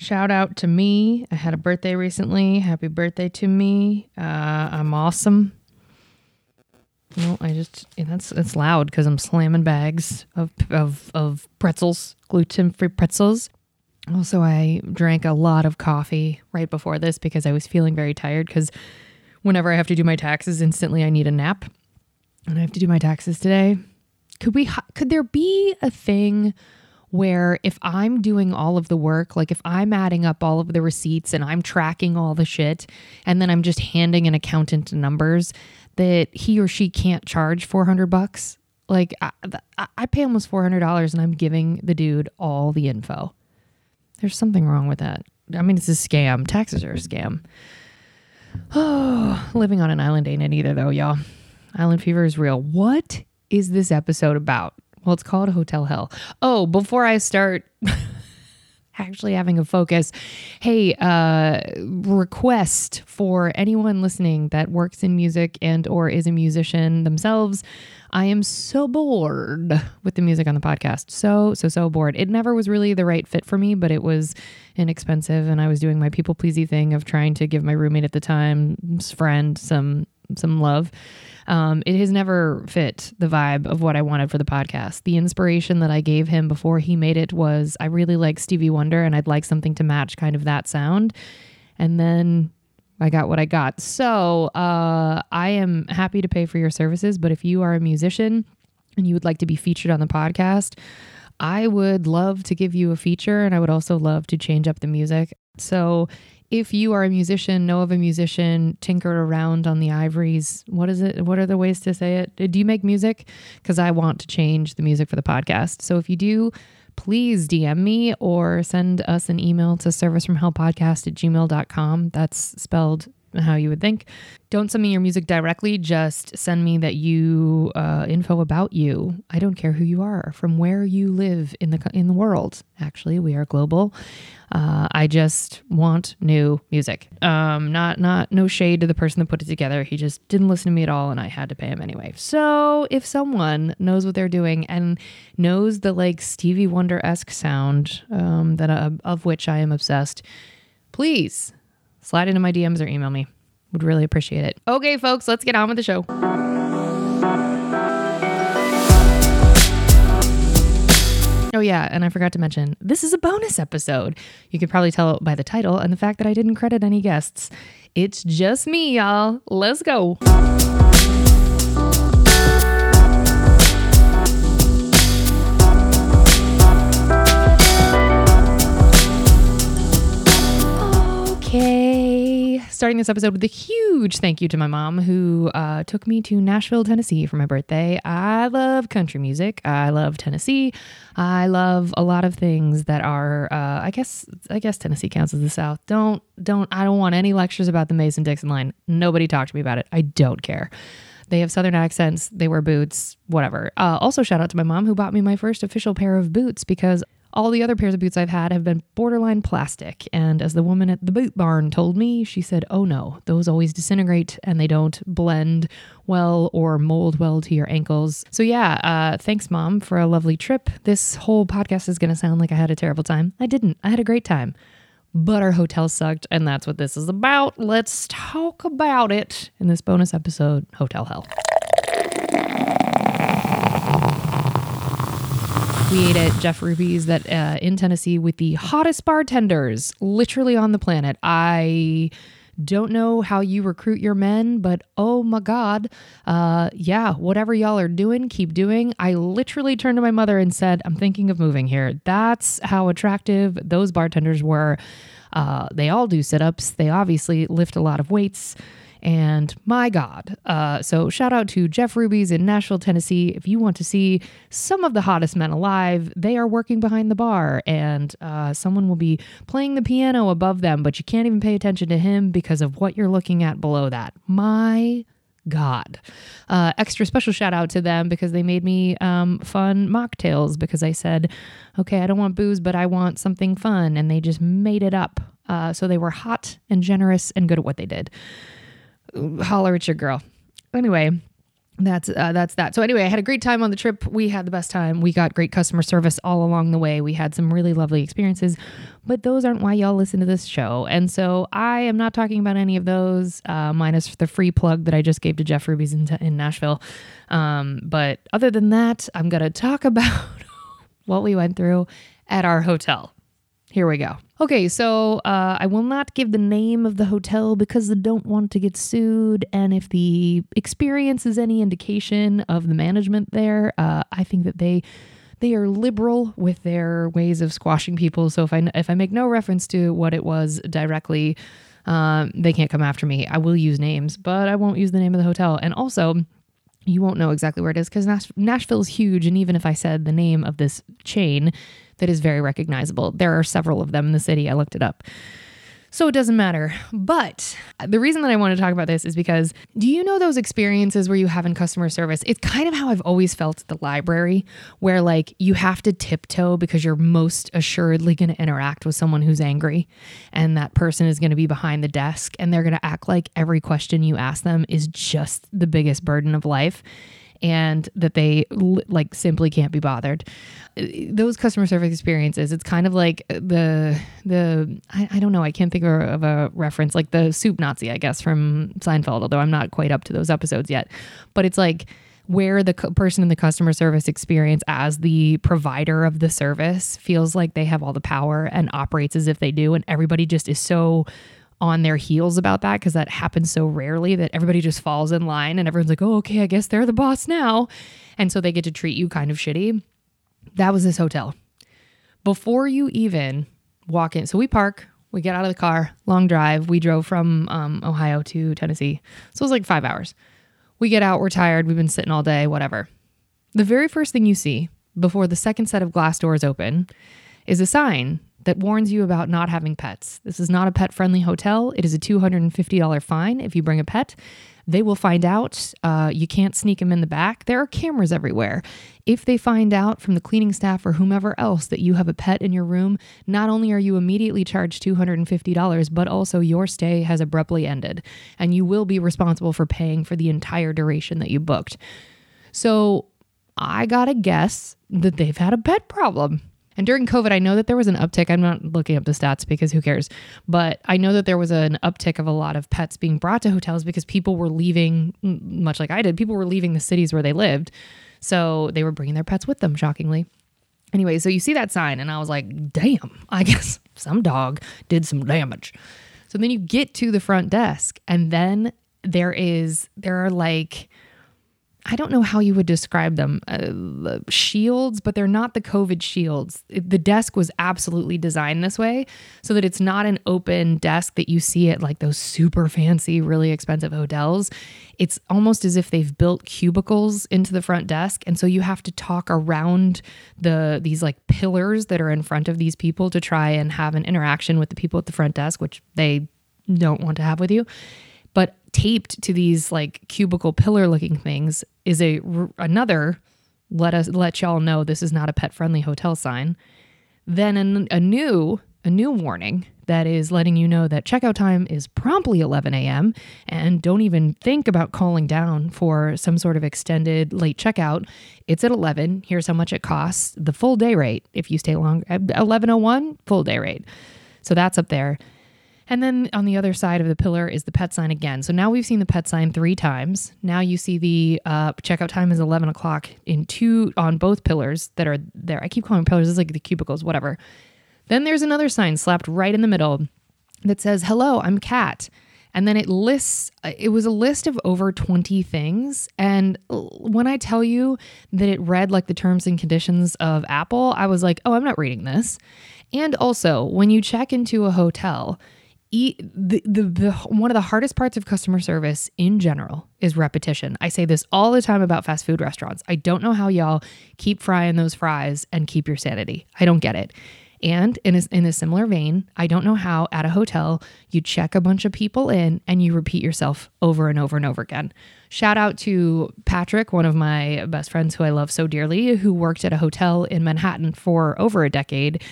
Shout out to me. I had a birthday recently. Happy birthday to me. Uh, I'm awesome. No, I just yeah, that's it's loud because I'm slamming bags of of of pretzels, gluten free pretzels. Also, I drank a lot of coffee right before this because I was feeling very tired. Because whenever I have to do my taxes, instantly I need a nap, and I have to do my taxes today. Could we? Could there be a thing? Where if I'm doing all of the work, like if I'm adding up all of the receipts and I'm tracking all the shit, and then I'm just handing an accountant numbers, that he or she can't charge 400 bucks. Like I, I pay almost $400 and I'm giving the dude all the info. There's something wrong with that. I mean, it's a scam. Taxes are a scam. Oh, living on an island ain't it either, though, y'all. Island fever is real. What is this episode about? Well, it's called Hotel Hell. Oh, before I start actually having a focus, hey, uh, request for anyone listening that works in music and or is a musician themselves. I am so bored with the music on the podcast. So, so, so bored. It never was really the right fit for me, but it was inexpensive. And I was doing my people pleasy thing of trying to give my roommate at the time, friend, some some love. Um, it has never fit the vibe of what I wanted for the podcast. The inspiration that I gave him before he made it was I really like Stevie Wonder and I'd like something to match kind of that sound. And then I got what I got. So uh, I am happy to pay for your services, but if you are a musician and you would like to be featured on the podcast, I would love to give you a feature and I would also love to change up the music. So if you are a musician, know of a musician, tinker around on the ivories. What is it? What are the ways to say it? Uh, do you make music? Because I want to change the music for the podcast. So if you do, please DM me or send us an email to servicefromhellpodcast at gmail.com. That's spelled how you would think. Don't send me your music directly. Just send me that you uh, info about you. I don't care who you are, from where you live in the in the world. Actually, we are global. Uh, I just want new music. Um, not not no shade to the person that put it together. He just didn't listen to me at all, and I had to pay him anyway. So if someone knows what they're doing and knows the like Stevie Wonder esque sound um, that uh, of which I am obsessed, please slide into my DMs or email me. Would really appreciate it. Okay, folks, let's get on with the show. Oh, yeah, and I forgot to mention this is a bonus episode. You could probably tell by the title and the fact that I didn't credit any guests. It's just me, y'all. Let's go. Okay. Starting this episode with a huge thank you to my mom who uh, took me to Nashville, Tennessee for my birthday. I love country music. I love Tennessee. I love a lot of things that are. Uh, I guess. I guess Tennessee counts as the South. Don't. Don't. I don't want any lectures about the Mason Dixon line. Nobody talked to me about it. I don't care. They have southern accents. They wear boots. Whatever. Uh, also, shout out to my mom who bought me my first official pair of boots because all the other pairs of boots I've had have been borderline plastic. And as the woman at the boot barn told me, she said, Oh no, those always disintegrate and they don't blend well or mold well to your ankles. So, yeah, uh, thanks, mom, for a lovely trip. This whole podcast is going to sound like I had a terrible time. I didn't. I had a great time. But our hotel sucked, and that's what this is about. Let's talk about it in this bonus episode Hotel Hell. We ate at Jeff Ruby's that uh, in Tennessee with the hottest bartenders literally on the planet. I don't know how you recruit your men, but oh my God. Uh, yeah, whatever y'all are doing, keep doing. I literally turned to my mother and said, I'm thinking of moving here. That's how attractive those bartenders were. Uh, they all do sit ups, they obviously lift a lot of weights. And my God. Uh, so, shout out to Jeff Ruby's in Nashville, Tennessee. If you want to see some of the hottest men alive, they are working behind the bar, and uh, someone will be playing the piano above them, but you can't even pay attention to him because of what you're looking at below that. My God. Uh, extra special shout out to them because they made me um, fun mocktails because I said, okay, I don't want booze, but I want something fun. And they just made it up. Uh, so they were hot and generous and good at what they did holler at your girl. Anyway, that's uh, that's that. So anyway, I had a great time on the trip. We had the best time. We got great customer service all along the way. We had some really lovely experiences, but those aren't why y'all listen to this show. And so I am not talking about any of those, uh, minus the free plug that I just gave to Jeff Ruby's in, in Nashville. Um, but other than that, I'm gonna talk about what we went through at our hotel. Here we go. Okay, so uh, I will not give the name of the hotel because I don't want to get sued. And if the experience is any indication of the management there, uh, I think that they they are liberal with their ways of squashing people. So if I if I make no reference to what it was directly, um, they can't come after me. I will use names, but I won't use the name of the hotel. And also, you won't know exactly where it is because Nash- Nashville is huge. And even if I said the name of this chain, that is very recognizable. There are several of them in the city. I looked it up. So it doesn't matter. But the reason that I want to talk about this is because do you know those experiences where you have in customer service? It's kind of how I've always felt at the library, where like you have to tiptoe because you're most assuredly going to interact with someone who's angry. And that person is going to be behind the desk and they're going to act like every question you ask them is just the biggest burden of life and that they like simply can't be bothered. Uh, those customer service experiences, it's kind of like the the I, I don't know, I can't think of a reference like the soup Nazi, I guess from Seinfeld, although I'm not quite up to those episodes yet. But it's like where the person in the customer service experience as the provider of the service feels like they have all the power and operates as if they do and everybody just is so on their heels about that because that happens so rarely that everybody just falls in line and everyone's like, oh, okay, I guess they're the boss now. And so they get to treat you kind of shitty. That was this hotel. Before you even walk in, so we park, we get out of the car, long drive. We drove from um, Ohio to Tennessee. So it was like five hours. We get out, we're tired, we've been sitting all day, whatever. The very first thing you see before the second set of glass doors open is a sign that warns you about not having pets. This is not a pet friendly hotel. It is a $250 fine if you bring a pet. They will find out. Uh, you can't sneak them in the back. There are cameras everywhere. If they find out from the cleaning staff or whomever else that you have a pet in your room, not only are you immediately charged $250, but also your stay has abruptly ended, and you will be responsible for paying for the entire duration that you booked. So I gotta guess that they've had a pet problem. And during COVID, I know that there was an uptick. I'm not looking up the stats because who cares? But I know that there was an uptick of a lot of pets being brought to hotels because people were leaving, much like I did, people were leaving the cities where they lived. So they were bringing their pets with them, shockingly. Anyway, so you see that sign, and I was like, damn, I guess some dog did some damage. So then you get to the front desk, and then there is, there are like, I don't know how you would describe them uh, shields, but they're not the COVID shields. the desk was absolutely designed this way so that it's not an open desk that you see at like those super fancy, really expensive hotels. It's almost as if they've built cubicles into the front desk. And so you have to talk around the these like pillars that are in front of these people to try and have an interaction with the people at the front desk, which they don't want to have with you. Taped to these like cubicle pillar looking things is a another let us let y'all know this is not a pet friendly hotel sign. Then a, a new a new warning that is letting you know that checkout time is promptly 11 a.m. and don't even think about calling down for some sort of extended late checkout. It's at 11. Here's how much it costs. The full day rate if you stay long 1101 full day rate. So that's up there. And then on the other side of the pillar is the pet sign again. So now we've seen the pet sign three times. Now you see the uh, checkout time is 11 o'clock in two on both pillars that are there. I keep calling pillars, it's like the cubicles, whatever. Then there's another sign slapped right in the middle that says, Hello, I'm Kat. And then it lists, it was a list of over 20 things. And when I tell you that it read like the terms and conditions of Apple, I was like, oh, I'm not reading this. And also, when you check into a hotel, the, the, the one of the hardest parts of customer service in general is repetition. I say this all the time about fast food restaurants. I don't know how y'all keep frying those fries and keep your sanity. I don't get it. And in a, in a similar vein, I don't know how at a hotel you check a bunch of people in and you repeat yourself over and over and over again. Shout out to Patrick, one of my best friends who I love so dearly, who worked at a hotel in Manhattan for over a decade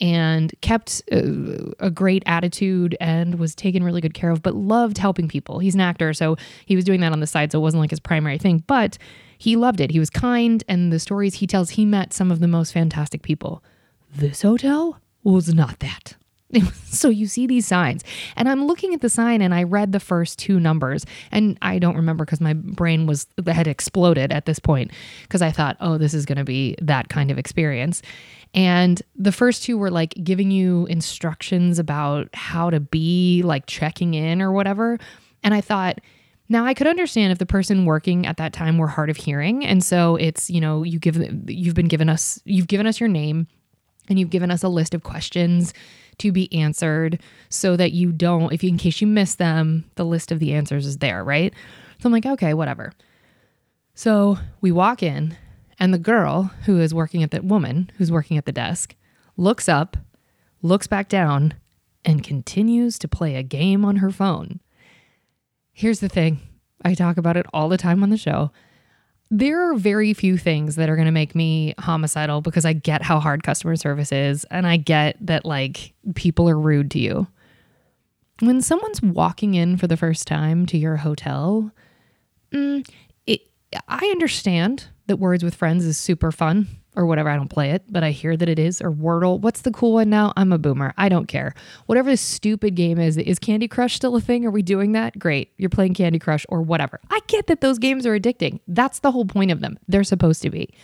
and kept a, a great attitude and was taken really good care of, but loved helping people. He's an actor, so he was doing that on the side, so it wasn't like his primary thing, but he loved it. He was kind, and the stories he tells, he met some of the most fantastic people. This hotel was not that. so you see these signs and i'm looking at the sign and i read the first two numbers and i don't remember because my brain was had exploded at this point because i thought oh this is going to be that kind of experience. And the first two were like giving you instructions about how to be like checking in or whatever and i thought now I could understand if the person working at that time were hard of hearing and so it's you know you give you've been given us you've given us your name and you've given us a list of questions to be answered so that you don't, if you, in case you miss them, the list of the answers is there, right? So I'm like, okay, whatever. So we walk in, and the girl who is working at the woman who's working at the desk looks up, looks back down, and continues to play a game on her phone. Here's the thing I talk about it all the time on the show there are very few things that are going to make me homicidal because I get how hard customer service is and I get that like people are rude to you. When someone's walking in for the first time to your hotel, mm, it, I understand that Words with Friends is super fun or whatever. I don't play it, but I hear that it is. Or Wordle. What's the cool one now? I'm a boomer. I don't care. Whatever this stupid game is, is Candy Crush still a thing? Are we doing that? Great. You're playing Candy Crush or whatever. I get that those games are addicting. That's the whole point of them. They're supposed to be.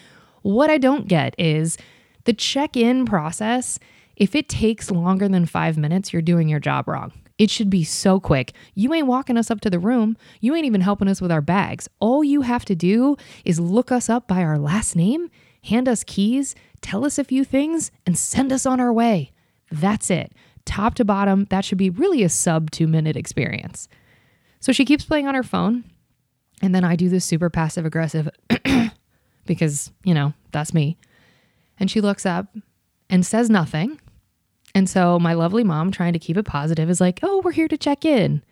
What I don't get is the check in process. If it takes longer than five minutes, you're doing your job wrong. It should be so quick. You ain't walking us up to the room. You ain't even helping us with our bags. All you have to do is look us up by our last name hand us keys, tell us a few things, and send us on our way. That's it. Top to bottom, that should be really a sub two minute experience. So she keeps playing on her phone. And then I do this super passive aggressive because, you know, that's me. And she looks up and says nothing. And so my lovely mom, trying to keep it positive, is like, oh, we're here to check in.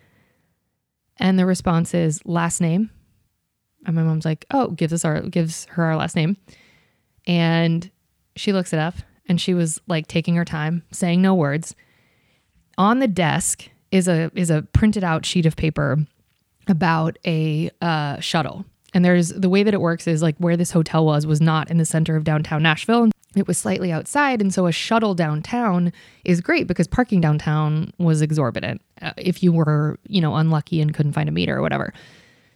And the response is last name. And my mom's like, oh, gives us our gives her our last name. And she looks it up and she was like taking her time, saying no words. On the desk is a is a printed out sheet of paper about a uh, shuttle. And there's the way that it works is like where this hotel was was not in the center of downtown Nashville. It was slightly outside, and so a shuttle downtown is great because parking downtown was exorbitant uh, if you were, you know, unlucky and couldn't find a meter or whatever.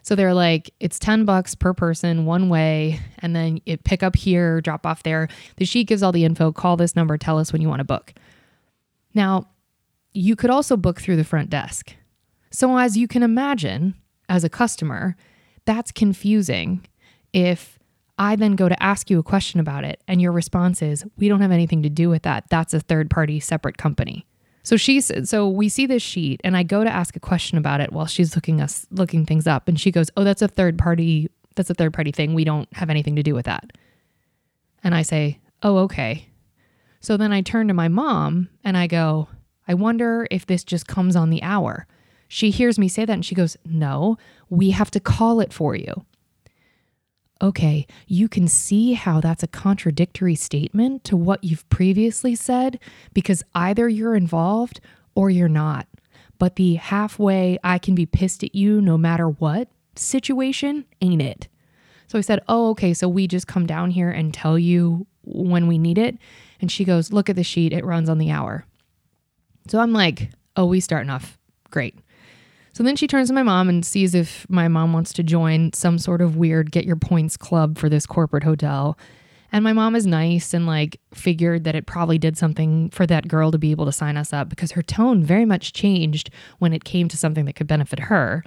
So they're like, it's 10 bucks per person one way, and then it pick up here, drop off there. The sheet gives all the info. Call this number, tell us when you want to book. Now, you could also book through the front desk. So, as you can imagine, as a customer, that's confusing if I then go to ask you a question about it and your response is, we don't have anything to do with that. That's a third party separate company. So she's so we see this sheet and I go to ask a question about it while she's looking us looking things up and she goes, "Oh, that's a third party that's a third party thing. We don't have anything to do with that." And I say, "Oh, okay." So then I turn to my mom and I go, "I wonder if this just comes on the hour." She hears me say that and she goes, "No, we have to call it for you." Okay, you can see how that's a contradictory statement to what you've previously said because either you're involved or you're not. But the halfway, I can be pissed at you no matter what situation ain't it. So I said, Oh, okay, so we just come down here and tell you when we need it. And she goes, Look at the sheet, it runs on the hour. So I'm like, Oh, we starting off great. So then she turns to my mom and sees if my mom wants to join some sort of weird get your points club for this corporate hotel. And my mom is nice and like figured that it probably did something for that girl to be able to sign us up because her tone very much changed when it came to something that could benefit her.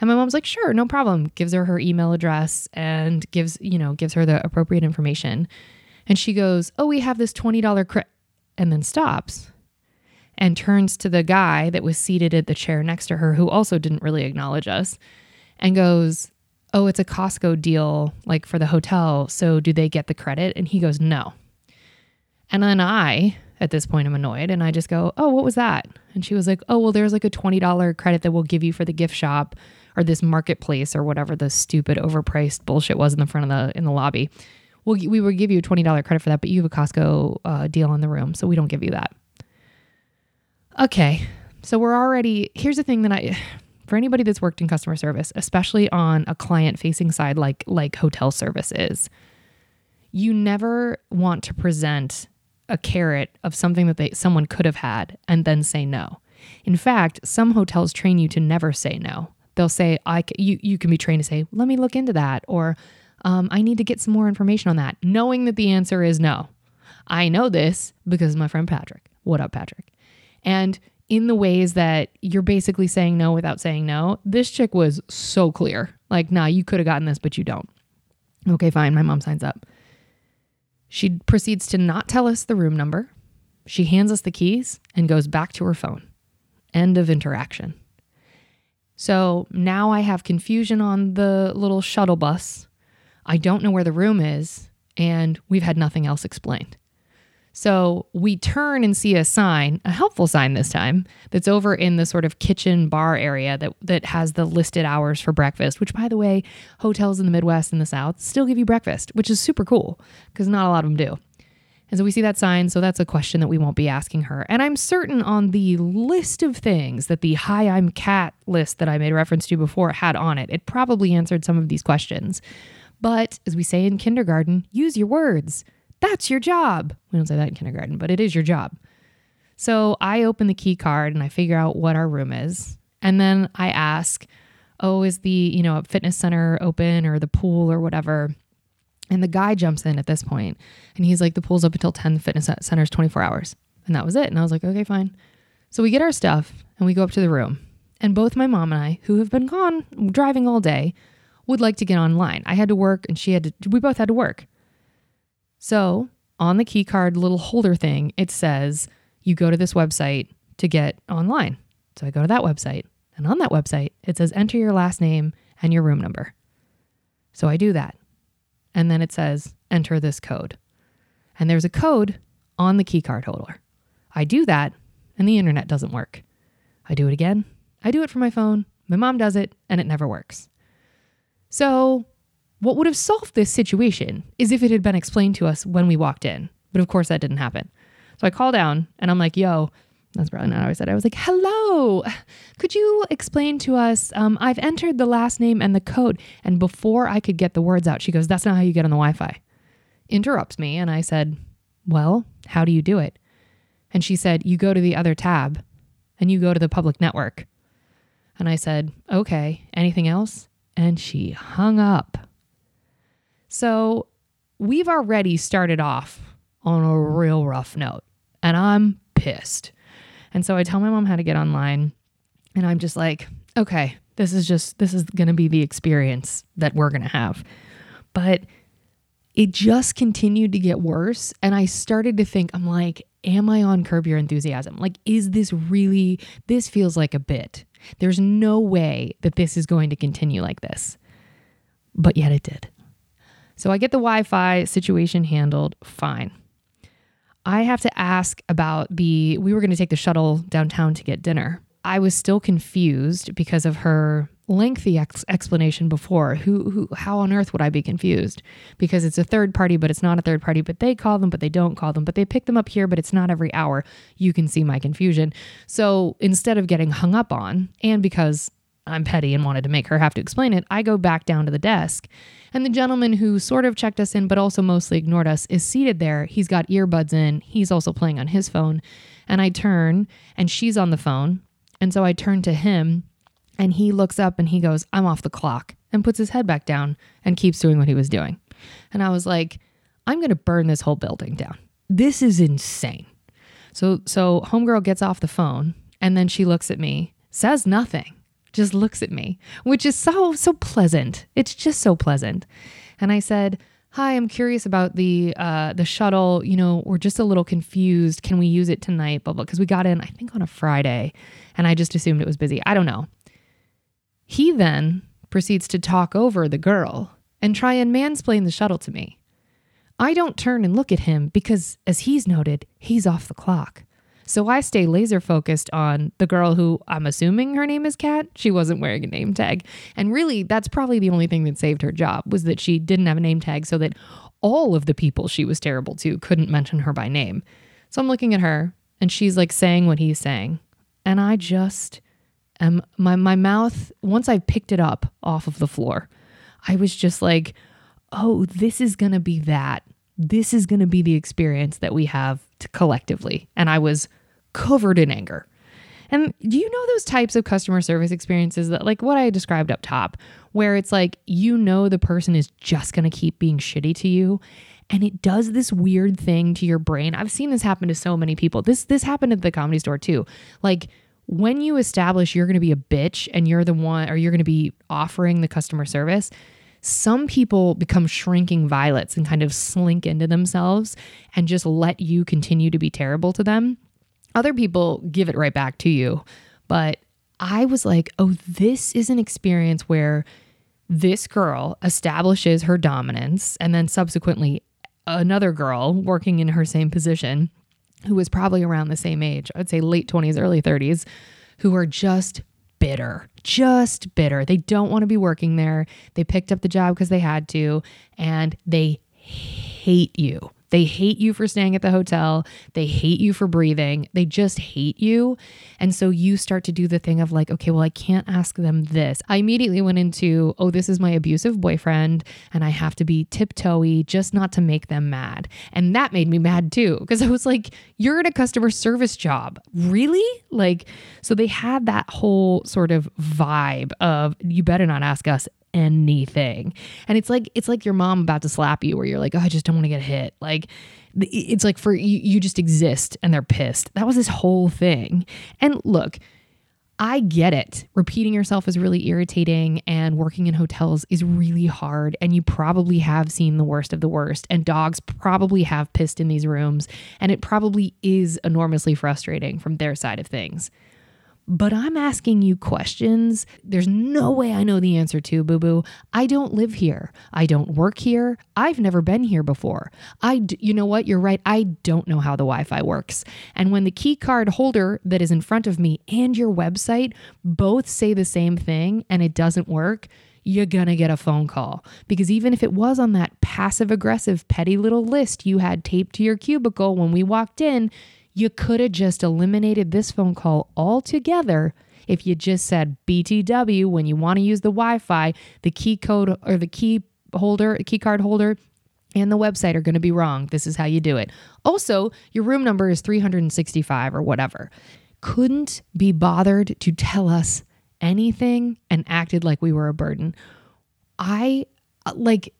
And my mom's like, sure, no problem. Gives her her email address and gives, you know, gives her the appropriate information. And she goes, oh, we have this $20 credit, and then stops and turns to the guy that was seated at the chair next to her, who also didn't really acknowledge us, and goes, Oh, it's a Costco deal, like for the hotel. So do they get the credit? And he goes, No. And then I, at this point, I'm annoyed and I just go, Oh, what was that? And she was like, Oh, well, there's like a $20 credit that we'll give you for the gift shop or this marketplace or whatever the stupid overpriced bullshit was in the front of the in the lobby. We'll, we would give you a $20 credit for that, but you have a Costco uh, deal on the room, so we don't give you that. Okay, so we're already, here's the thing that I, for anybody that's worked in customer service, especially on a client facing side like like hotel services, you never want to present a carrot of something that they someone could have had and then say no. In fact, some hotels train you to never say no. They'll say, "I you you can be trained to say, let me look into that," or um, "I need to get some more information on that," knowing that the answer is no. I know this because my friend Patrick. What up, Patrick? And in the ways that you're basically saying no without saying no, this chick was so clear. Like, nah, you could have gotten this, but you don't. Okay, fine. My mom signs up. She proceeds to not tell us the room number. She hands us the keys and goes back to her phone. End of interaction. So now I have confusion on the little shuttle bus. I don't know where the room is, and we've had nothing else explained. So we turn and see a sign, a helpful sign this time, that's over in the sort of kitchen bar area that that has the listed hours for breakfast, which by the way, hotels in the Midwest and the South still give you breakfast, which is super cool because not a lot of them do. And so we see that sign, so that's a question that we won't be asking her. And I'm certain on the list of things that the Hi, I'm Cat list that I made reference to before had on it, it probably answered some of these questions. But as we say in kindergarten, use your words. That's your job. We don't say that in kindergarten, but it is your job. So I open the key card and I figure out what our room is. And then I ask, oh, is the, you know, fitness center open or the pool or whatever? And the guy jumps in at this point and he's like, the pool's up until 10, the fitness center's 24 hours. And that was it. And I was like, okay, fine. So we get our stuff and we go up to the room. And both my mom and I, who have been gone driving all day, would like to get online. I had to work and she had to, we both had to work. So on the key card little holder thing, it says you go to this website to get online. So I go to that website. And on that website, it says enter your last name and your room number. So I do that. And then it says enter this code. And there's a code on the key card holder. I do that and the internet doesn't work. I do it again. I do it for my phone. My mom does it and it never works. So what would have solved this situation is if it had been explained to us when we walked in. But of course, that didn't happen. So I call down and I'm like, yo, that's probably not how I said. I was like, hello, could you explain to us? Um, I've entered the last name and the code. And before I could get the words out, she goes, that's not how you get on the Wi Fi. Interrupts me. And I said, well, how do you do it? And she said, you go to the other tab and you go to the public network. And I said, okay, anything else? And she hung up. So we've already started off on a real rough note, and I'm pissed. And so I tell my mom how to get online, and I'm just like, okay, this is just, this is going to be the experience that we're going to have. But it just continued to get worse. And I started to think, I'm like, am I on Curb Your Enthusiasm? Like, is this really, this feels like a bit. There's no way that this is going to continue like this. But yet it did. So I get the Wi Fi situation handled fine. I have to ask about the, we were going to take the shuttle downtown to get dinner. I was still confused because of her lengthy ex- explanation before. Who, who, how on earth would I be confused? Because it's a third party, but it's not a third party, but they call them, but they don't call them, but they pick them up here, but it's not every hour. You can see my confusion. So instead of getting hung up on, and because I'm petty and wanted to make her have to explain it, I go back down to the desk. And the gentleman who sort of checked us in, but also mostly ignored us, is seated there. He's got earbuds in. He's also playing on his phone. And I turn, and she's on the phone. And so I turn to him, and he looks up and he goes, I'm off the clock, and puts his head back down and keeps doing what he was doing. And I was like, I'm going to burn this whole building down. This is insane. So, so homegirl gets off the phone, and then she looks at me, says nothing just looks at me, which is so, so pleasant. It's just so pleasant. And I said, Hi, I'm curious about the uh, the shuttle. You know, we're just a little confused. Can we use it tonight? Blah blah. Because we got in, I think, on a Friday, and I just assumed it was busy. I don't know. He then proceeds to talk over the girl and try and mansplain the shuttle to me. I don't turn and look at him because, as he's noted, he's off the clock. So I stay laser focused on the girl who I'm assuming her name is Kat. She wasn't wearing a name tag. And really, that's probably the only thing that saved her job was that she didn't have a name tag so that all of the people she was terrible to couldn't mention her by name. So I'm looking at her and she's like saying what he's saying. And I just am my my mouth once I picked it up off of the floor, I was just like, "Oh, this is going to be that. This is going to be the experience that we have collectively." And I was covered in anger. And do you know those types of customer service experiences that, like what I described up top, where it's like you know the person is just going to keep being shitty to you, and it does this weird thing to your brain. I've seen this happen to so many people. This this happened at the comedy store too. Like when you establish you're going to be a bitch and you're the one, or you're going to be offering the customer service. Some people become shrinking violets and kind of slink into themselves and just let you continue to be terrible to them other people give it right back to you. But I was like, oh, this is an experience where this girl establishes her dominance and then subsequently another girl working in her same position who was probably around the same age, I'd say late 20s, early 30s, who are just bitter, just bitter. They don't want to be working there. They picked up the job because they had to, and they hate you. They hate you for staying at the hotel. They hate you for breathing. They just hate you. And so you start to do the thing of like, okay, well, I can't ask them this. I immediately went into, oh, this is my abusive boyfriend, and I have to be tiptoey just not to make them mad. And that made me mad too, because I was like, you're in a customer service job. Really? Like, so they had that whole sort of vibe of, you better not ask us anything. And it's like it's like your mom about to slap you where you're like, "Oh, I just don't want to get hit." Like it's like for you you just exist and they're pissed. That was this whole thing. And look, I get it. Repeating yourself is really irritating, and working in hotels is really hard. And you probably have seen the worst of the worst, and dogs probably have pissed in these rooms, and it probably is enormously frustrating from their side of things but I'm asking you questions there's no way I know the answer to, boo boo. I don't live here. I don't work here. I've never been here before. I, d- you know what? You're right. I don't know how the Wi Fi works. And when the key card holder that is in front of me and your website both say the same thing and it doesn't work, you're gonna get a phone call. Because even if it was on that passive aggressive, petty little list you had taped to your cubicle when we walked in, you could have just eliminated this phone call altogether if you just said BTW when you want to use the Wi Fi, the key code or the key holder, key card holder, and the website are going to be wrong. This is how you do it. Also, your room number is 365 or whatever. Couldn't be bothered to tell us anything and acted like we were a burden. I like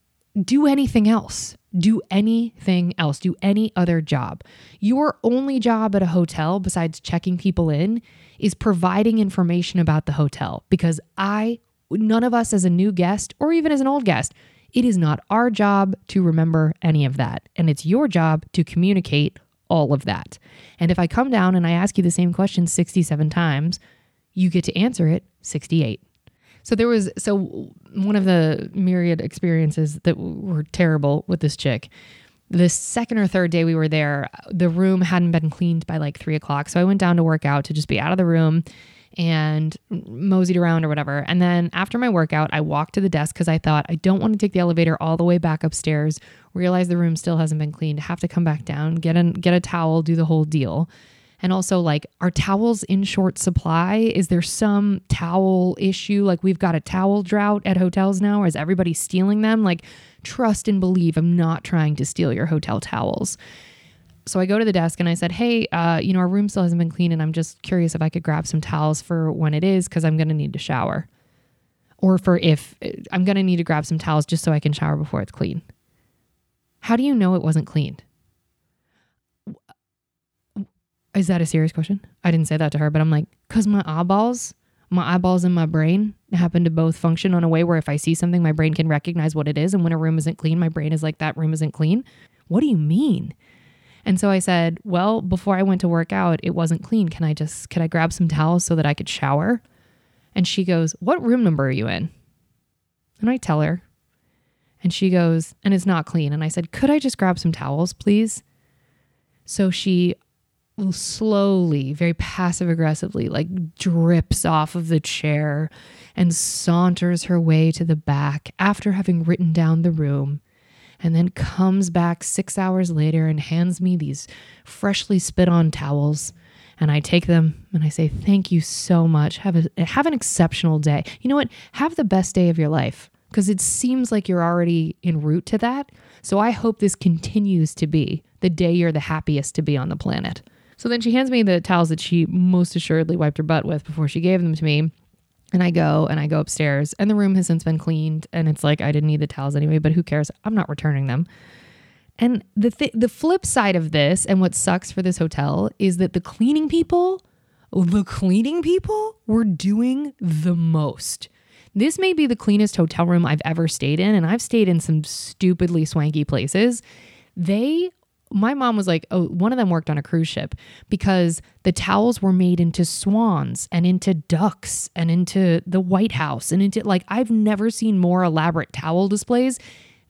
do anything else. Do anything else. Do any other job. Your only job at a hotel, besides checking people in, is providing information about the hotel because I, none of us as a new guest or even as an old guest, it is not our job to remember any of that. And it's your job to communicate all of that. And if I come down and I ask you the same question 67 times, you get to answer it 68. So there was so one of the myriad experiences that were terrible with this chick. The second or third day we were there, the room hadn't been cleaned by like three o'clock. So I went down to work out to just be out of the room and moseyed around or whatever. And then after my workout, I walked to the desk because I thought I don't want to take the elevator all the way back upstairs, realize the room still hasn't been cleaned, have to come back down, get a, get a towel, do the whole deal. And also, like, are towels in short supply? Is there some towel issue? Like, we've got a towel drought at hotels now, or is everybody stealing them? Like, trust and believe I'm not trying to steal your hotel towels. So I go to the desk and I said, Hey, uh, you know, our room still hasn't been cleaned, and I'm just curious if I could grab some towels for when it is, because I'm going to need to shower. Or for if I'm going to need to grab some towels just so I can shower before it's clean. How do you know it wasn't cleaned? Is that a serious question? I didn't say that to her, but I'm like, because my eyeballs, my eyeballs and my brain happen to both function on a way where if I see something, my brain can recognize what it is. And when a room isn't clean, my brain is like, that room isn't clean. What do you mean? And so I said, well, before I went to work out, it wasn't clean. Can I just, could I grab some towels so that I could shower? And she goes, what room number are you in? And I tell her, and she goes, and it's not clean. And I said, could I just grab some towels, please? So she slowly, very passive aggressively, like drips off of the chair and saunters her way to the back after having written down the room and then comes back six hours later and hands me these freshly spit on towels. And I take them and I say, Thank you so much. Have, a, have an exceptional day. You know what? Have the best day of your life because it seems like you're already en route to that. So I hope this continues to be the day you're the happiest to be on the planet. So then she hands me the towels that she most assuredly wiped her butt with before she gave them to me. And I go and I go upstairs, and the room has since been cleaned. And it's like I didn't need the towels anyway, but who cares? I'm not returning them. And the th- the flip side of this, and what sucks for this hotel, is that the cleaning people, the cleaning people, were doing the most. This may be the cleanest hotel room I've ever stayed in, and I've stayed in some stupidly swanky places. They my mom was like, oh, one of them worked on a cruise ship because the towels were made into swans and into ducks and into the White House and into like, I've never seen more elaborate towel displays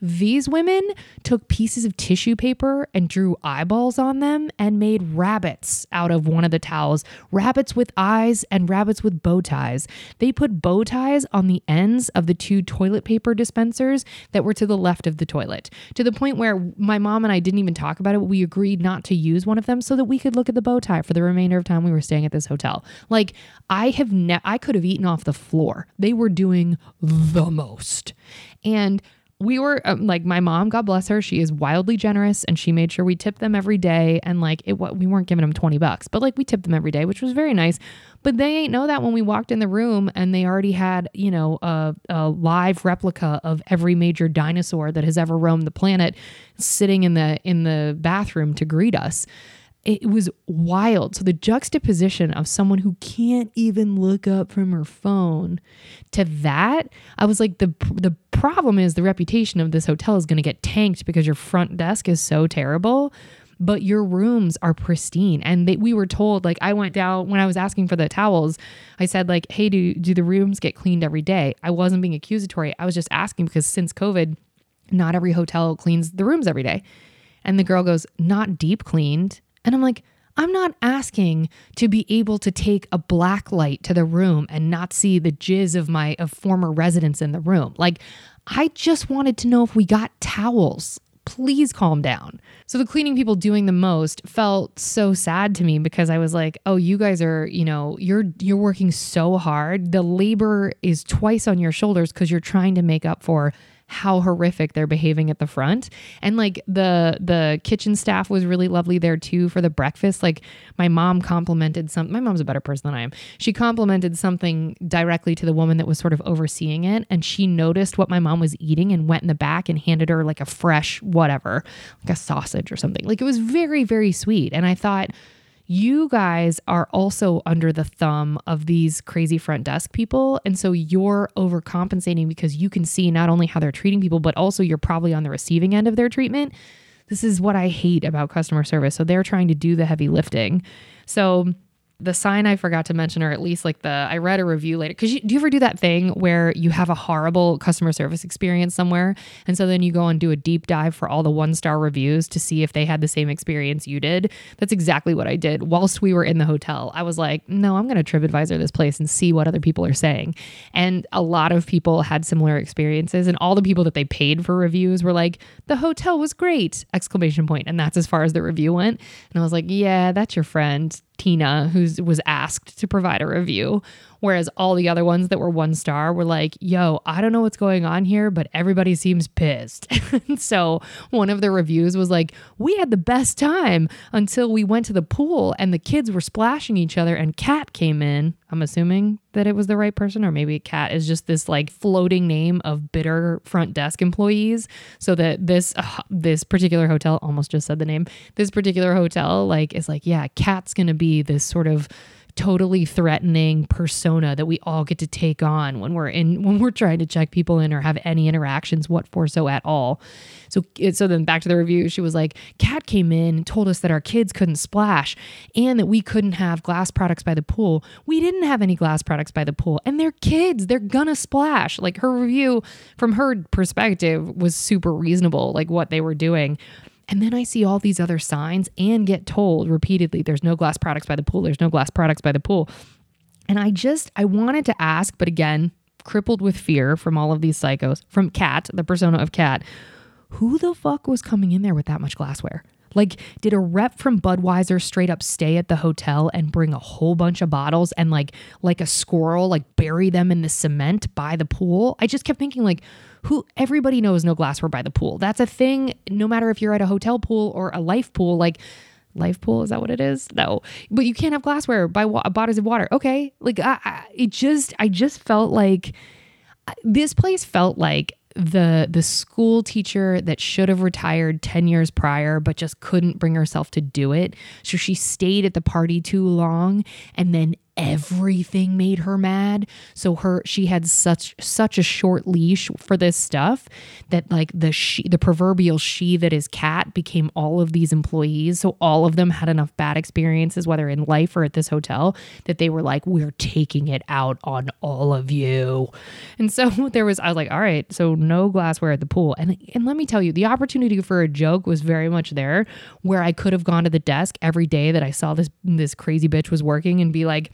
these women took pieces of tissue paper and drew eyeballs on them and made rabbits out of one of the towels. Rabbits with eyes and rabbits with bow ties. They put bow ties on the ends of the two toilet paper dispensers that were to the left of the toilet, to the point where my mom and I didn't even talk about it. We agreed not to use one of them so that we could look at the bow tie for the remainder of time we were staying at this hotel. Like, I have ne- I could have eaten off the floor. They were doing the most. And we were um, like my mom god bless her she is wildly generous and she made sure we tipped them every day and like it we weren't giving them 20 bucks but like we tipped them every day which was very nice. But they ain't know that when we walked in the room and they already had you know a, a live replica of every major dinosaur that has ever roamed the planet sitting in the in the bathroom to greet us it was wild. So the juxtaposition of someone who can't even look up from her phone to that, I was like the the problem is the reputation of this hotel is going to get tanked because your front desk is so terrible, but your rooms are pristine. And they, we were told like I went down when I was asking for the towels, I said like, "Hey, do do the rooms get cleaned every day?" I wasn't being accusatory. I was just asking because since COVID, not every hotel cleans the rooms every day. And the girl goes, "Not deep cleaned." And I'm like, I'm not asking to be able to take a black light to the room and not see the jizz of my of former residents in the room. Like I just wanted to know if we got towels. Please calm down. So the cleaning people doing the most felt so sad to me because I was like, "Oh, you guys are, you know, you're you're working so hard. The labor is twice on your shoulders cuz you're trying to make up for how horrific they're behaving at the front. And like the the kitchen staff was really lovely there too for the breakfast. Like my mom complimented some my mom's a better person than I am. She complimented something directly to the woman that was sort of overseeing it and she noticed what my mom was eating and went in the back and handed her like a fresh whatever, like a sausage or something. Like it was very very sweet. And I thought you guys are also under the thumb of these crazy front desk people. And so you're overcompensating because you can see not only how they're treating people, but also you're probably on the receiving end of their treatment. This is what I hate about customer service. So they're trying to do the heavy lifting. So the sign I forgot to mention, or at least like the I read a review later. Because do you ever do that thing where you have a horrible customer service experience somewhere, and so then you go and do a deep dive for all the one star reviews to see if they had the same experience you did? That's exactly what I did whilst we were in the hotel. I was like, no, I'm going to TripAdvisor this place and see what other people are saying. And a lot of people had similar experiences, and all the people that they paid for reviews were like, the hotel was great! Exclamation point, and that's as far as the review went. And I was like, yeah, that's your friend Tina, who was asked to provide a review. Whereas all the other ones that were one star were like, yo, I don't know what's going on here, but everybody seems pissed. so one of the reviews was like, we had the best time until we went to the pool and the kids were splashing each other and Cat came in. I'm assuming that it was the right person, or maybe Cat is just this like floating name of bitter front desk employees. So that this uh, this particular hotel almost just said the name. This particular hotel like is like, yeah, Cat's gonna be this sort of totally threatening persona that we all get to take on when we're in when we're trying to check people in or have any interactions what for so at all. So so then back to the review she was like cat came in and told us that our kids couldn't splash and that we couldn't have glass products by the pool. We didn't have any glass products by the pool and they're kids. They're gonna splash. Like her review from her perspective was super reasonable like what they were doing and then I see all these other signs and get told repeatedly there's no glass products by the pool, there's no glass products by the pool. And I just, I wanted to ask, but again, crippled with fear from all of these psychos, from Cat, the persona of Cat, who the fuck was coming in there with that much glassware? Like, did a rep from Budweiser straight up stay at the hotel and bring a whole bunch of bottles and like like a squirrel, like bury them in the cement by the pool? I just kept thinking like, who everybody knows no glassware by the pool. That's a thing no matter if you're at a hotel pool or a life pool, like life pool is that what it is? No. But you can't have glassware by wa- bottles of water. Okay. Like I, I, it just i just felt like this place felt like the the school teacher that should have retired 10 years prior but just couldn't bring herself to do it. So she stayed at the party too long and then everything made her mad. So her she had such such a short leash for this stuff that like the she the proverbial she that is cat became all of these employees. So all of them had enough bad experiences whether in life or at this hotel that they were like we're taking it out on all of you. And so there was i was like all right so no glassware at the pool. And and let me tell you the opportunity for a joke was very much there where i could have gone to the desk every day that i saw this this crazy bitch was working and be like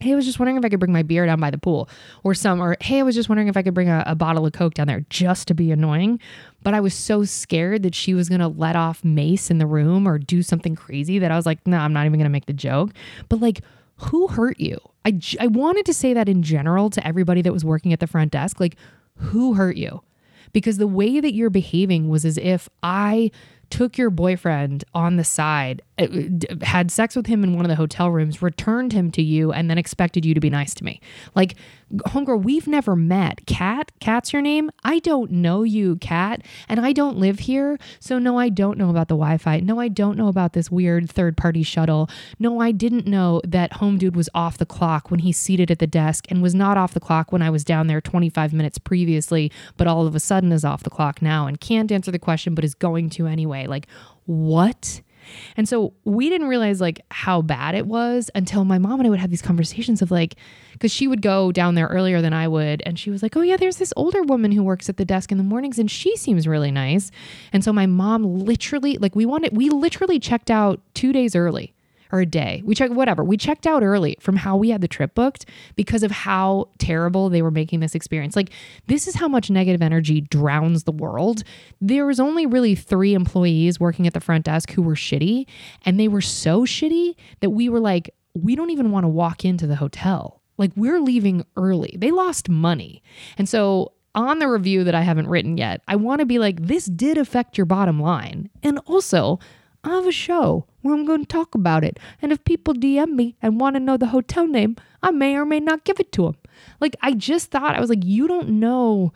hey, I was just wondering if I could bring my beer down by the pool or some, or hey, I was just wondering if I could bring a, a bottle of Coke down there just to be annoying. But I was so scared that she was going to let off mace in the room or do something crazy that I was like, no, I'm not even going to make the joke. But like, who hurt you? I, I wanted to say that in general to everybody that was working at the front desk. Like, who hurt you? Because the way that you're behaving was as if I took your boyfriend on the side, Uh, had sex with him in one of the hotel rooms, returned him to you, and then expected you to be nice to me. Like, homegirl, we've never met. Cat, Cat's your name? I don't know you, Cat, and I don't live here. So, no, I don't know about the Wi Fi. No, I don't know about this weird third party shuttle. No, I didn't know that Home Dude was off the clock when he's seated at the desk and was not off the clock when I was down there 25 minutes previously, but all of a sudden is off the clock now and can't answer the question, but is going to anyway. Like, what? And so we didn't realize like how bad it was until my mom and I would have these conversations of like, because she would go down there earlier than I would. And she was like, oh, yeah, there's this older woman who works at the desk in the mornings and she seems really nice. And so my mom literally, like, we wanted, we literally checked out two days early or a day. We checked whatever. We checked out early from how we had the trip booked because of how terrible they were making this experience. Like this is how much negative energy drowns the world. There was only really 3 employees working at the front desk who were shitty and they were so shitty that we were like we don't even want to walk into the hotel. Like we're leaving early. They lost money. And so on the review that I haven't written yet, I want to be like, this did affect your bottom line. And also, I have a show where I'm going to talk about it. And if people DM me and want to know the hotel name, I may or may not give it to them. Like, I just thought, I was like, you don't know.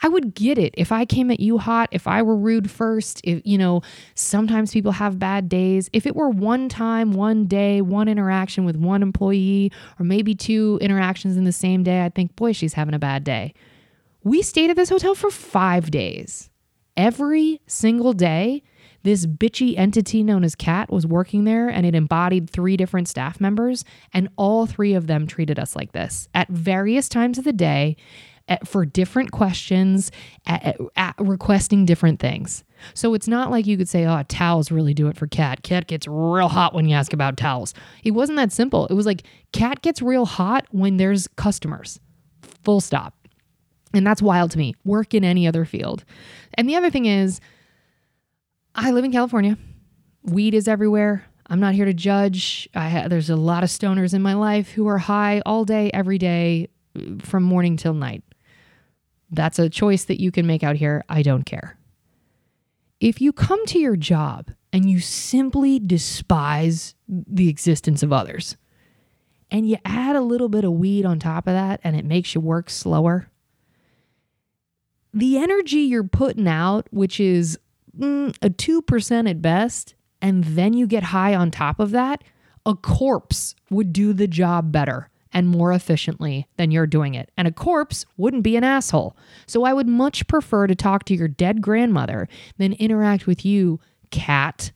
I, would get it if I came at you hot, if I were rude first, if, you know, sometimes people have bad days. If it were one time, one day, one interaction with one employee, or maybe two interactions in the same day, I'd think, boy, she's having a bad day. We stayed at this hotel for five days. Every single day, this bitchy entity known as Cat was working there and it embodied three different staff members, and all three of them treated us like this at various times of the day at, for different questions, eh, eh, at, at, requesting different things. So it's not like you could say, oh, towels really do it for Cat. Cat gets real hot when you ask about towels. It wasn't that simple. It was like Cat gets real hot when there's customers. Full stop. And that's wild to me. Work in any other field. And the other thing is, I live in California. Weed is everywhere. I'm not here to judge. Ha- there's a lot of stoners in my life who are high all day, every day, from morning till night. That's a choice that you can make out here. I don't care. If you come to your job and you simply despise the existence of others, and you add a little bit of weed on top of that and it makes you work slower, the energy you're putting out, which is mm, a 2% at best, and then you get high on top of that, a corpse would do the job better and more efficiently than you're doing it. And a corpse wouldn't be an asshole. So I would much prefer to talk to your dead grandmother than interact with you, cat,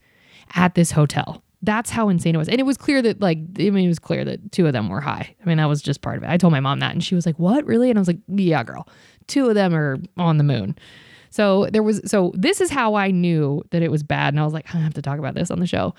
at this hotel. That's how insane it was. And it was clear that, like, I mean, it was clear that two of them were high. I mean, that was just part of it. I told my mom that, and she was like, What, really? And I was like, Yeah, girl. Two of them are on the moon. So there was so this is how I knew that it was bad. And I was like I have to talk about this on the show.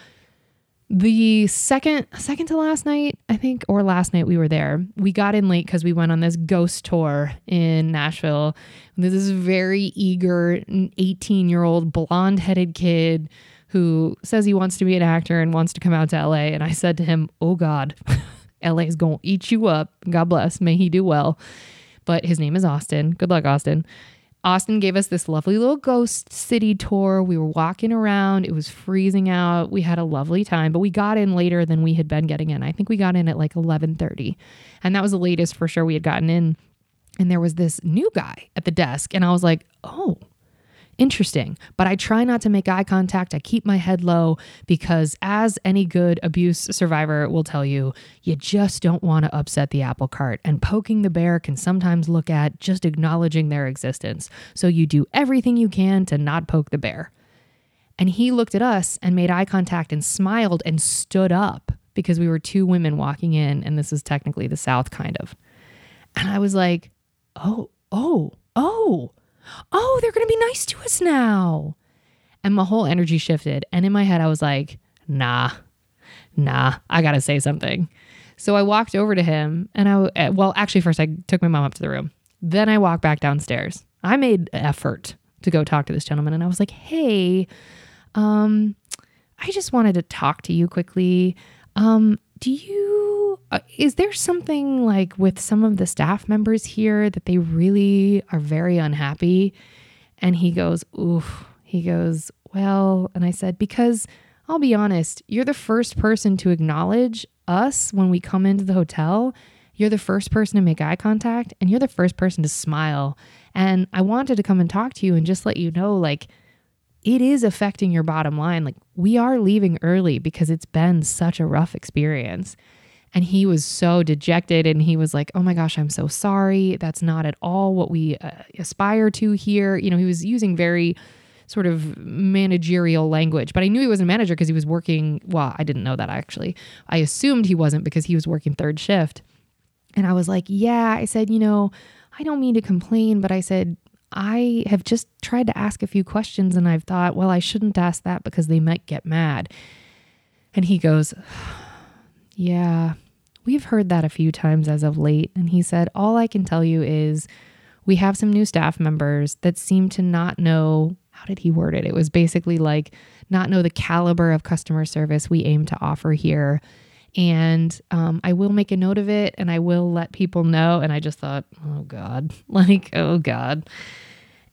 the second second to last night i think or last night we were there we got in late because we went on this ghost tour in nashville. This is very eager 18 year old blonde headed kid who says he wants to be an actor and wants to come out to la and i said to him oh god la is going to eat you up. God bless. May he do well. But his name is austin. Good luck austin Austin gave us this lovely little ghost city tour. We were walking around. It was freezing out. We had a lovely time, but we got in later than we had been getting in. I think we got in at like 11:30. And that was the latest for sure we had gotten in. And there was this new guy at the desk and I was like, "Oh, interesting. But I try not to make eye contact. I keep my head low because, as any good abuse survivor will tell you, you just don't want to upset the apple cart. And poking the bear can sometimes look at just acknowledging their existence. So you do everything you can to not poke the bear. And he looked at us and made eye contact and smiled and stood up because we were two women walking in, and this is technically the South, kind of. And I was like, oh, oh, oh oh, they're going to be nice to us now. And my whole energy shifted. And in my head, I was like, nah, nah, I got to say something. So I walked over to him and I, eh, well, actually, first I took my mom up to the room. Then I walked back downstairs. I made effort to go talk to this gentleman and I was like, hey, um, I just wanted to talk to you quickly. Um, do you uh, is there something like with some of the staff members here that they really are very unhappy? And he goes oof. He goes well and i said because i'll be honest you're the first person to acknowledge us when we come into the hotel. You're the first person to make eye contact and you're the first person to smile. And i wanted to come and talk to you and just let you know like it is affecting your bottom line. Like, we are leaving early because it's been such a rough experience. And he was so dejected and he was like, Oh my gosh, I'm so sorry. That's not at all what we uh, aspire to here. You know, he was using very sort of managerial language, but I knew he wasn't a manager because he was working. Well, I didn't know that actually. I assumed he wasn't because he was working third shift. And I was like, Yeah, I said, you know, I don't mean to complain, but I said, I have just tried to ask a few questions and I've thought, well, I shouldn't ask that because they might get mad. And he goes, Yeah, we've heard that a few times as of late. And he said, All I can tell you is we have some new staff members that seem to not know how did he word it? It was basically like not know the caliber of customer service we aim to offer here. And um, I will make a note of it and I will let people know. And I just thought, oh God, like, oh God.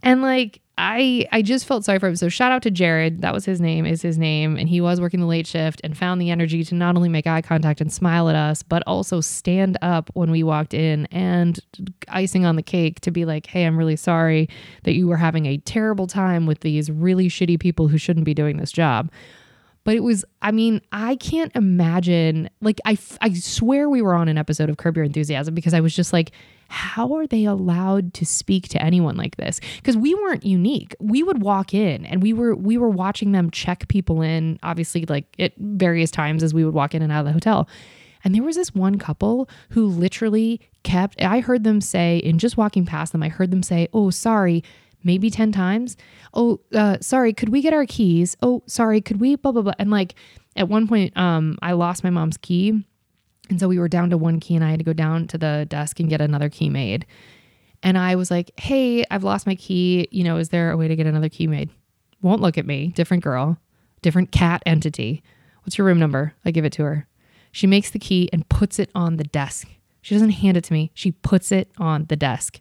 And like I I just felt sorry for him. So shout out to Jared, that was his name, is his name, and he was working the late shift and found the energy to not only make eye contact and smile at us, but also stand up when we walked in and icing on the cake to be like, "Hey, I'm really sorry that you were having a terrible time with these really shitty people who shouldn't be doing this job." But it was, I mean, I can't imagine, like, I, I swear we were on an episode of Curb Your Enthusiasm because I was just like, how are they allowed to speak to anyone like this? Because we weren't unique. We would walk in and we were we were watching them check people in obviously like at various times as we would walk in and out of the hotel. And there was this one couple who literally kept i heard them say in just walking past them i heard them say oh sorry maybe 10 times oh uh, sorry could we get our keys oh sorry could we blah blah blah and like at one point um i lost my mom's key and so we were down to one key, and I had to go down to the desk and get another key made. And I was like, hey, I've lost my key. You know, is there a way to get another key made? Won't look at me. Different girl, different cat entity. What's your room number? I give it to her. She makes the key and puts it on the desk. She doesn't hand it to me, she puts it on the desk.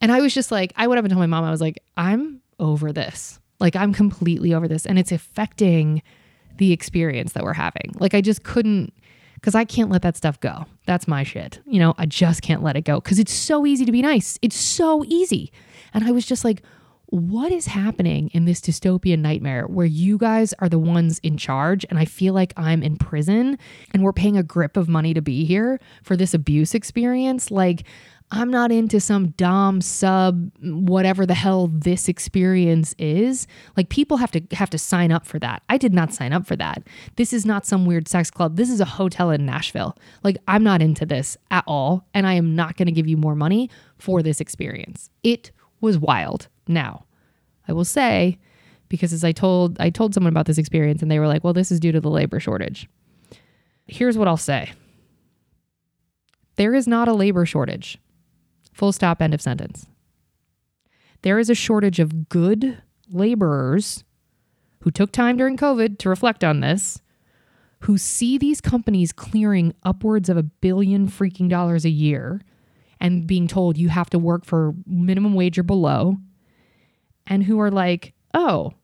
And I was just like, I went up and told my mom, I was like, I'm over this. Like, I'm completely over this. And it's affecting the experience that we're having. Like, I just couldn't because I can't let that stuff go. That's my shit. You know, I just can't let it go because it's so easy to be nice. It's so easy. And I was just like, what is happening in this dystopian nightmare where you guys are the ones in charge and I feel like I'm in prison and we're paying a grip of money to be here for this abuse experience? Like, I'm not into some dom sub whatever the hell this experience is. Like people have to have to sign up for that. I did not sign up for that. This is not some weird sex club. This is a hotel in Nashville. Like I'm not into this at all and I am not going to give you more money for this experience. It was wild. Now, I will say because as I told I told someone about this experience and they were like, "Well, this is due to the labor shortage." Here's what I'll say. There is not a labor shortage. Full stop end of sentence. There is a shortage of good laborers who took time during COVID to reflect on this, who see these companies clearing upwards of a billion freaking dollars a year and being told you have to work for minimum wage or below, and who are like, oh,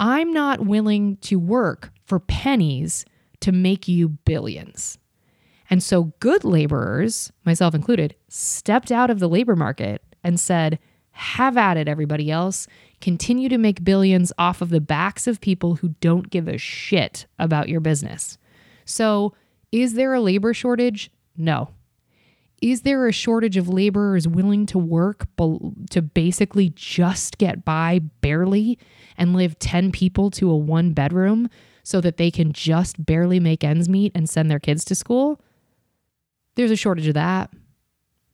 I'm not willing to work for pennies to make you billions. And so good laborers, myself included, stepped out of the labor market and said, have at it, everybody else. Continue to make billions off of the backs of people who don't give a shit about your business. So, is there a labor shortage? No. Is there a shortage of laborers willing to work to basically just get by barely and live 10 people to a one bedroom so that they can just barely make ends meet and send their kids to school? There's a shortage of that.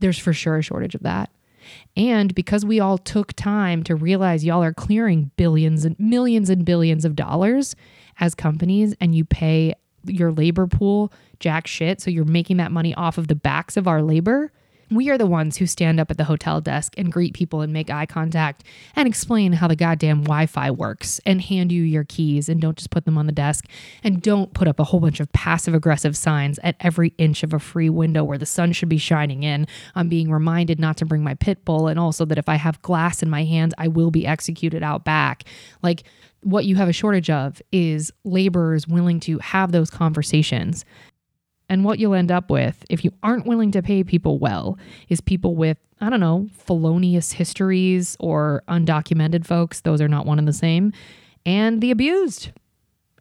There's for sure a shortage of that. And because we all took time to realize y'all are clearing billions and millions and billions of dollars as companies and you pay your labor pool jack shit. So you're making that money off of the backs of our labor. We are the ones who stand up at the hotel desk and greet people and make eye contact and explain how the goddamn Wi Fi works and hand you your keys and don't just put them on the desk and don't put up a whole bunch of passive aggressive signs at every inch of a free window where the sun should be shining in. I'm being reminded not to bring my pit bull and also that if I have glass in my hands, I will be executed out back. Like, what you have a shortage of is laborers willing to have those conversations. And what you'll end up with, if you aren't willing to pay people well, is people with, I don't know, felonious histories or undocumented folks. Those are not one and the same. And the abused.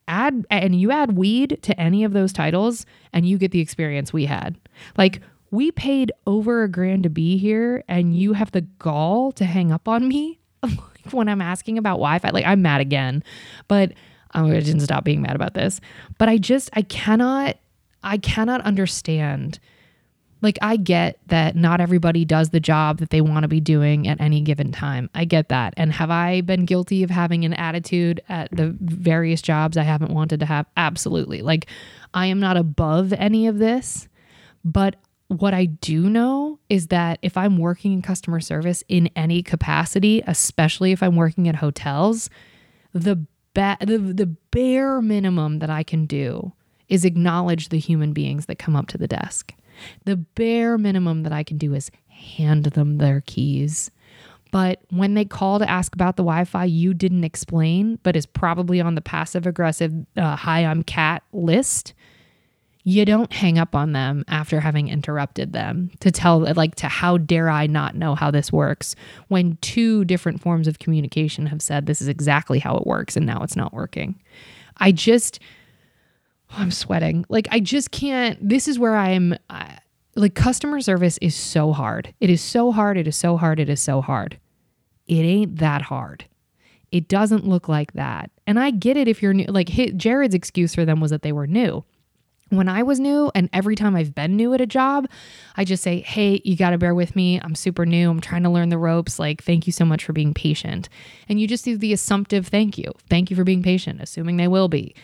Add, and you add weed to any of those titles, and you get the experience we had. Like, we paid over a grand to be here, and you have the gall to hang up on me when I'm asking about Wi Fi. Like, I'm mad again, but oh, I didn't stop being mad about this. But I just, I cannot I cannot understand. Like, I get that not everybody does the job that they want to be doing at any given time. I get that. And have I been guilty of having an attitude at the various jobs I haven't wanted to have? Absolutely. Like, I am not above any of this. But what I do know is that if I'm working in customer service in any capacity, especially if I'm working at hotels, the ba- the, the bare minimum that I can do is acknowledge the human beings that come up to the desk. The bare minimum that I can do is hand them their keys. But when they call to ask about the Wi Fi you didn't explain, but is probably on the passive aggressive, uh, hi, I'm cat list, you don't hang up on them after having interrupted them to tell, like, to how dare I not know how this works when two different forms of communication have said this is exactly how it works and now it's not working. I just, I'm sweating. Like I just can't. This is where I'm. Uh, like customer service is so hard. It is so hard. It is so hard. It is so hard. It ain't that hard. It doesn't look like that. And I get it if you're new. Like Jared's excuse for them was that they were new. When I was new, and every time I've been new at a job, I just say, Hey, you got to bear with me. I'm super new. I'm trying to learn the ropes. Like, thank you so much for being patient. And you just do the assumptive thank you. Thank you for being patient, assuming they will be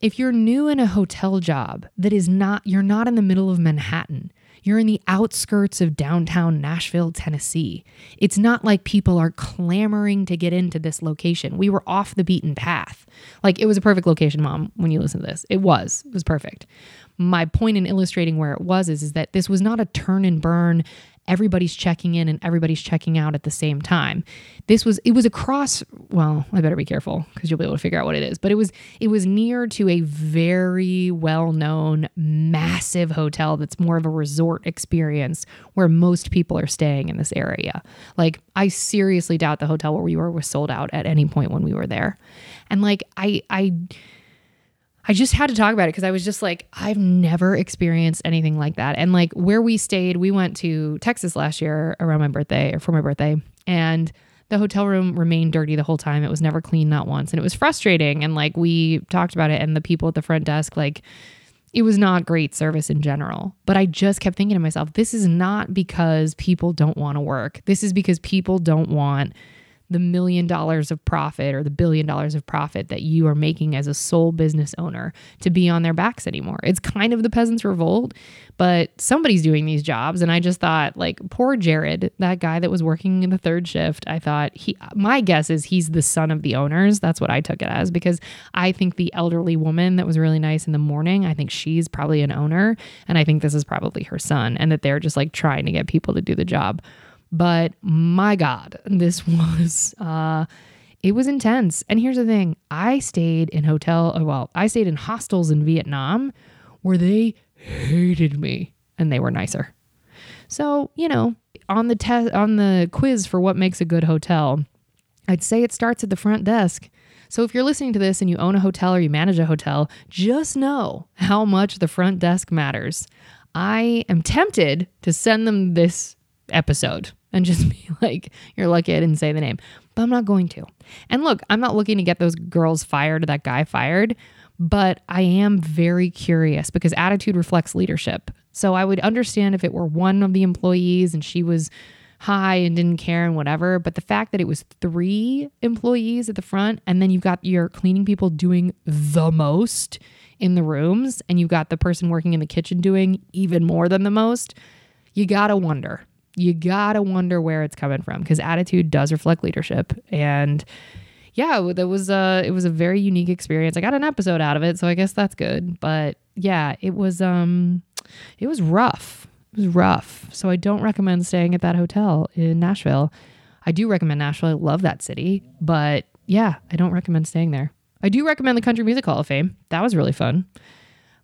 if you're new in a hotel job that is not, you're not in the middle of Manhattan, you're in the outskirts of downtown Nashville, Tennessee. It's not like people are clamoring to get into this location. We were off the beaten path. Like it was a perfect location, mom, when you listen to this. It was. It was perfect. My point in illustrating where it was is, is that this was not a turn and burn everybody's checking in and everybody's checking out at the same time. This was it was across well, I better be careful because you'll be able to figure out what it is, but it was it was near to a very well-known massive hotel that's more of a resort experience where most people are staying in this area. Like I seriously doubt the hotel where we were was sold out at any point when we were there. And like I I I just had to talk about it because I was just like, I've never experienced anything like that. And like where we stayed, we went to Texas last year around my birthday or for my birthday. And the hotel room remained dirty the whole time. It was never clean, not once. And it was frustrating. And like we talked about it, and the people at the front desk, like, it was not great service in general. But I just kept thinking to myself, this is not because people don't want to work. This is because people don't want the million dollars of profit or the billion dollars of profit that you are making as a sole business owner to be on their backs anymore. It's kind of the peasants' revolt, but somebody's doing these jobs. And I just thought, like, poor Jared, that guy that was working in the third shift, I thought he, my guess is he's the son of the owners. That's what I took it as because I think the elderly woman that was really nice in the morning, I think she's probably an owner. And I think this is probably her son and that they're just like trying to get people to do the job. But my God, this was uh it was intense. And here's the thing. I stayed in hotel uh, well, I stayed in hostels in Vietnam where they hated me and they were nicer. So, you know, on the test on the quiz for what makes a good hotel, I'd say it starts at the front desk. So if you're listening to this and you own a hotel or you manage a hotel, just know how much the front desk matters. I am tempted to send them this episode and just be like, you're lucky I didn't say the name. But I'm not going to. And look, I'm not looking to get those girls fired or that guy fired, but I am very curious because attitude reflects leadership. So I would understand if it were one of the employees and she was high and didn't care and whatever. But the fact that it was three employees at the front and then you've got your cleaning people doing the most in the rooms and you've got the person working in the kitchen doing even more than the most, you gotta wonder you gotta wonder where it's coming from because attitude does reflect leadership. And yeah that was a it was a very unique experience. I got an episode out of it so i guess that's good. But yeah it was um it was rough. It was rough. So i don't recommend staying at that hotel in nashville. I do recommend nashville. I love that city. But yeah i don't recommend staying there. I do recommend the country music hall of fame. That was really fun.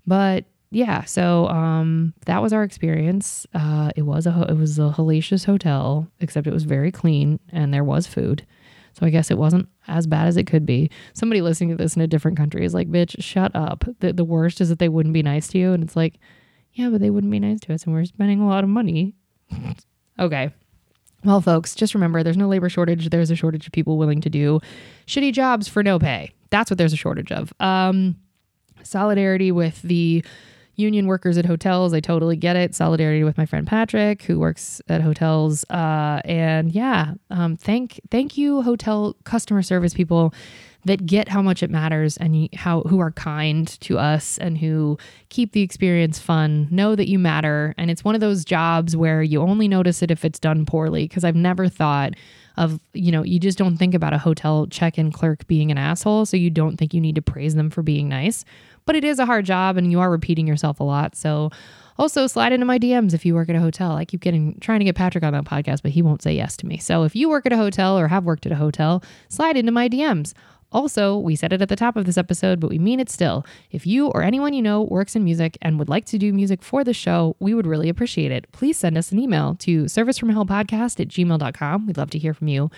But yeah, so um, that was our experience. Uh, it was a it was a hellacious hotel, except it was very clean and there was food. So I guess it wasn't as bad as it could be. Somebody listening to this in a different country is like, "Bitch, shut up." The the worst is that they wouldn't be nice to you, and it's like, yeah, but they wouldn't be nice to us, and we're spending a lot of money. okay. Well, folks, just remember there's no labor shortage. There's a shortage of people willing to do shitty jobs for no pay. That's what there's a shortage of. Um, solidarity with the union workers at hotels. I totally get it. Solidarity with my friend Patrick, who works at hotels. Uh, and yeah, um, thank thank you, hotel customer service people that get how much it matters and how who are kind to us and who keep the experience fun. Know that you matter, and it's one of those jobs where you only notice it if it's done poorly. Because I've never thought of you know you just don't think about a hotel check-in clerk being an asshole so you don't think you need to praise them for being nice but it is a hard job and you are repeating yourself a lot. So also slide into my DMs if you work at a hotel. I keep getting trying to get Patrick on that podcast, but he won't say yes to me. So if you work at a hotel or have worked at a hotel, slide into my DMs. Also, we said it at the top of this episode, but we mean it still. If you or anyone you know works in music and would like to do music for the show, we would really appreciate it. Please send us an email to servicefromhellpodcast at gmail.com. We'd love to hear from you.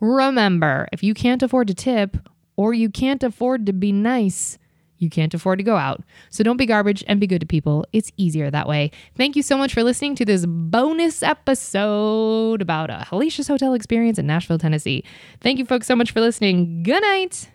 Remember, if you can't afford to tip or you can't afford to be nice, you can't afford to go out. So don't be garbage and be good to people. It's easier that way. Thank you so much for listening to this bonus episode about a hellacious hotel experience in Nashville, Tennessee. Thank you folks so much for listening. Good night.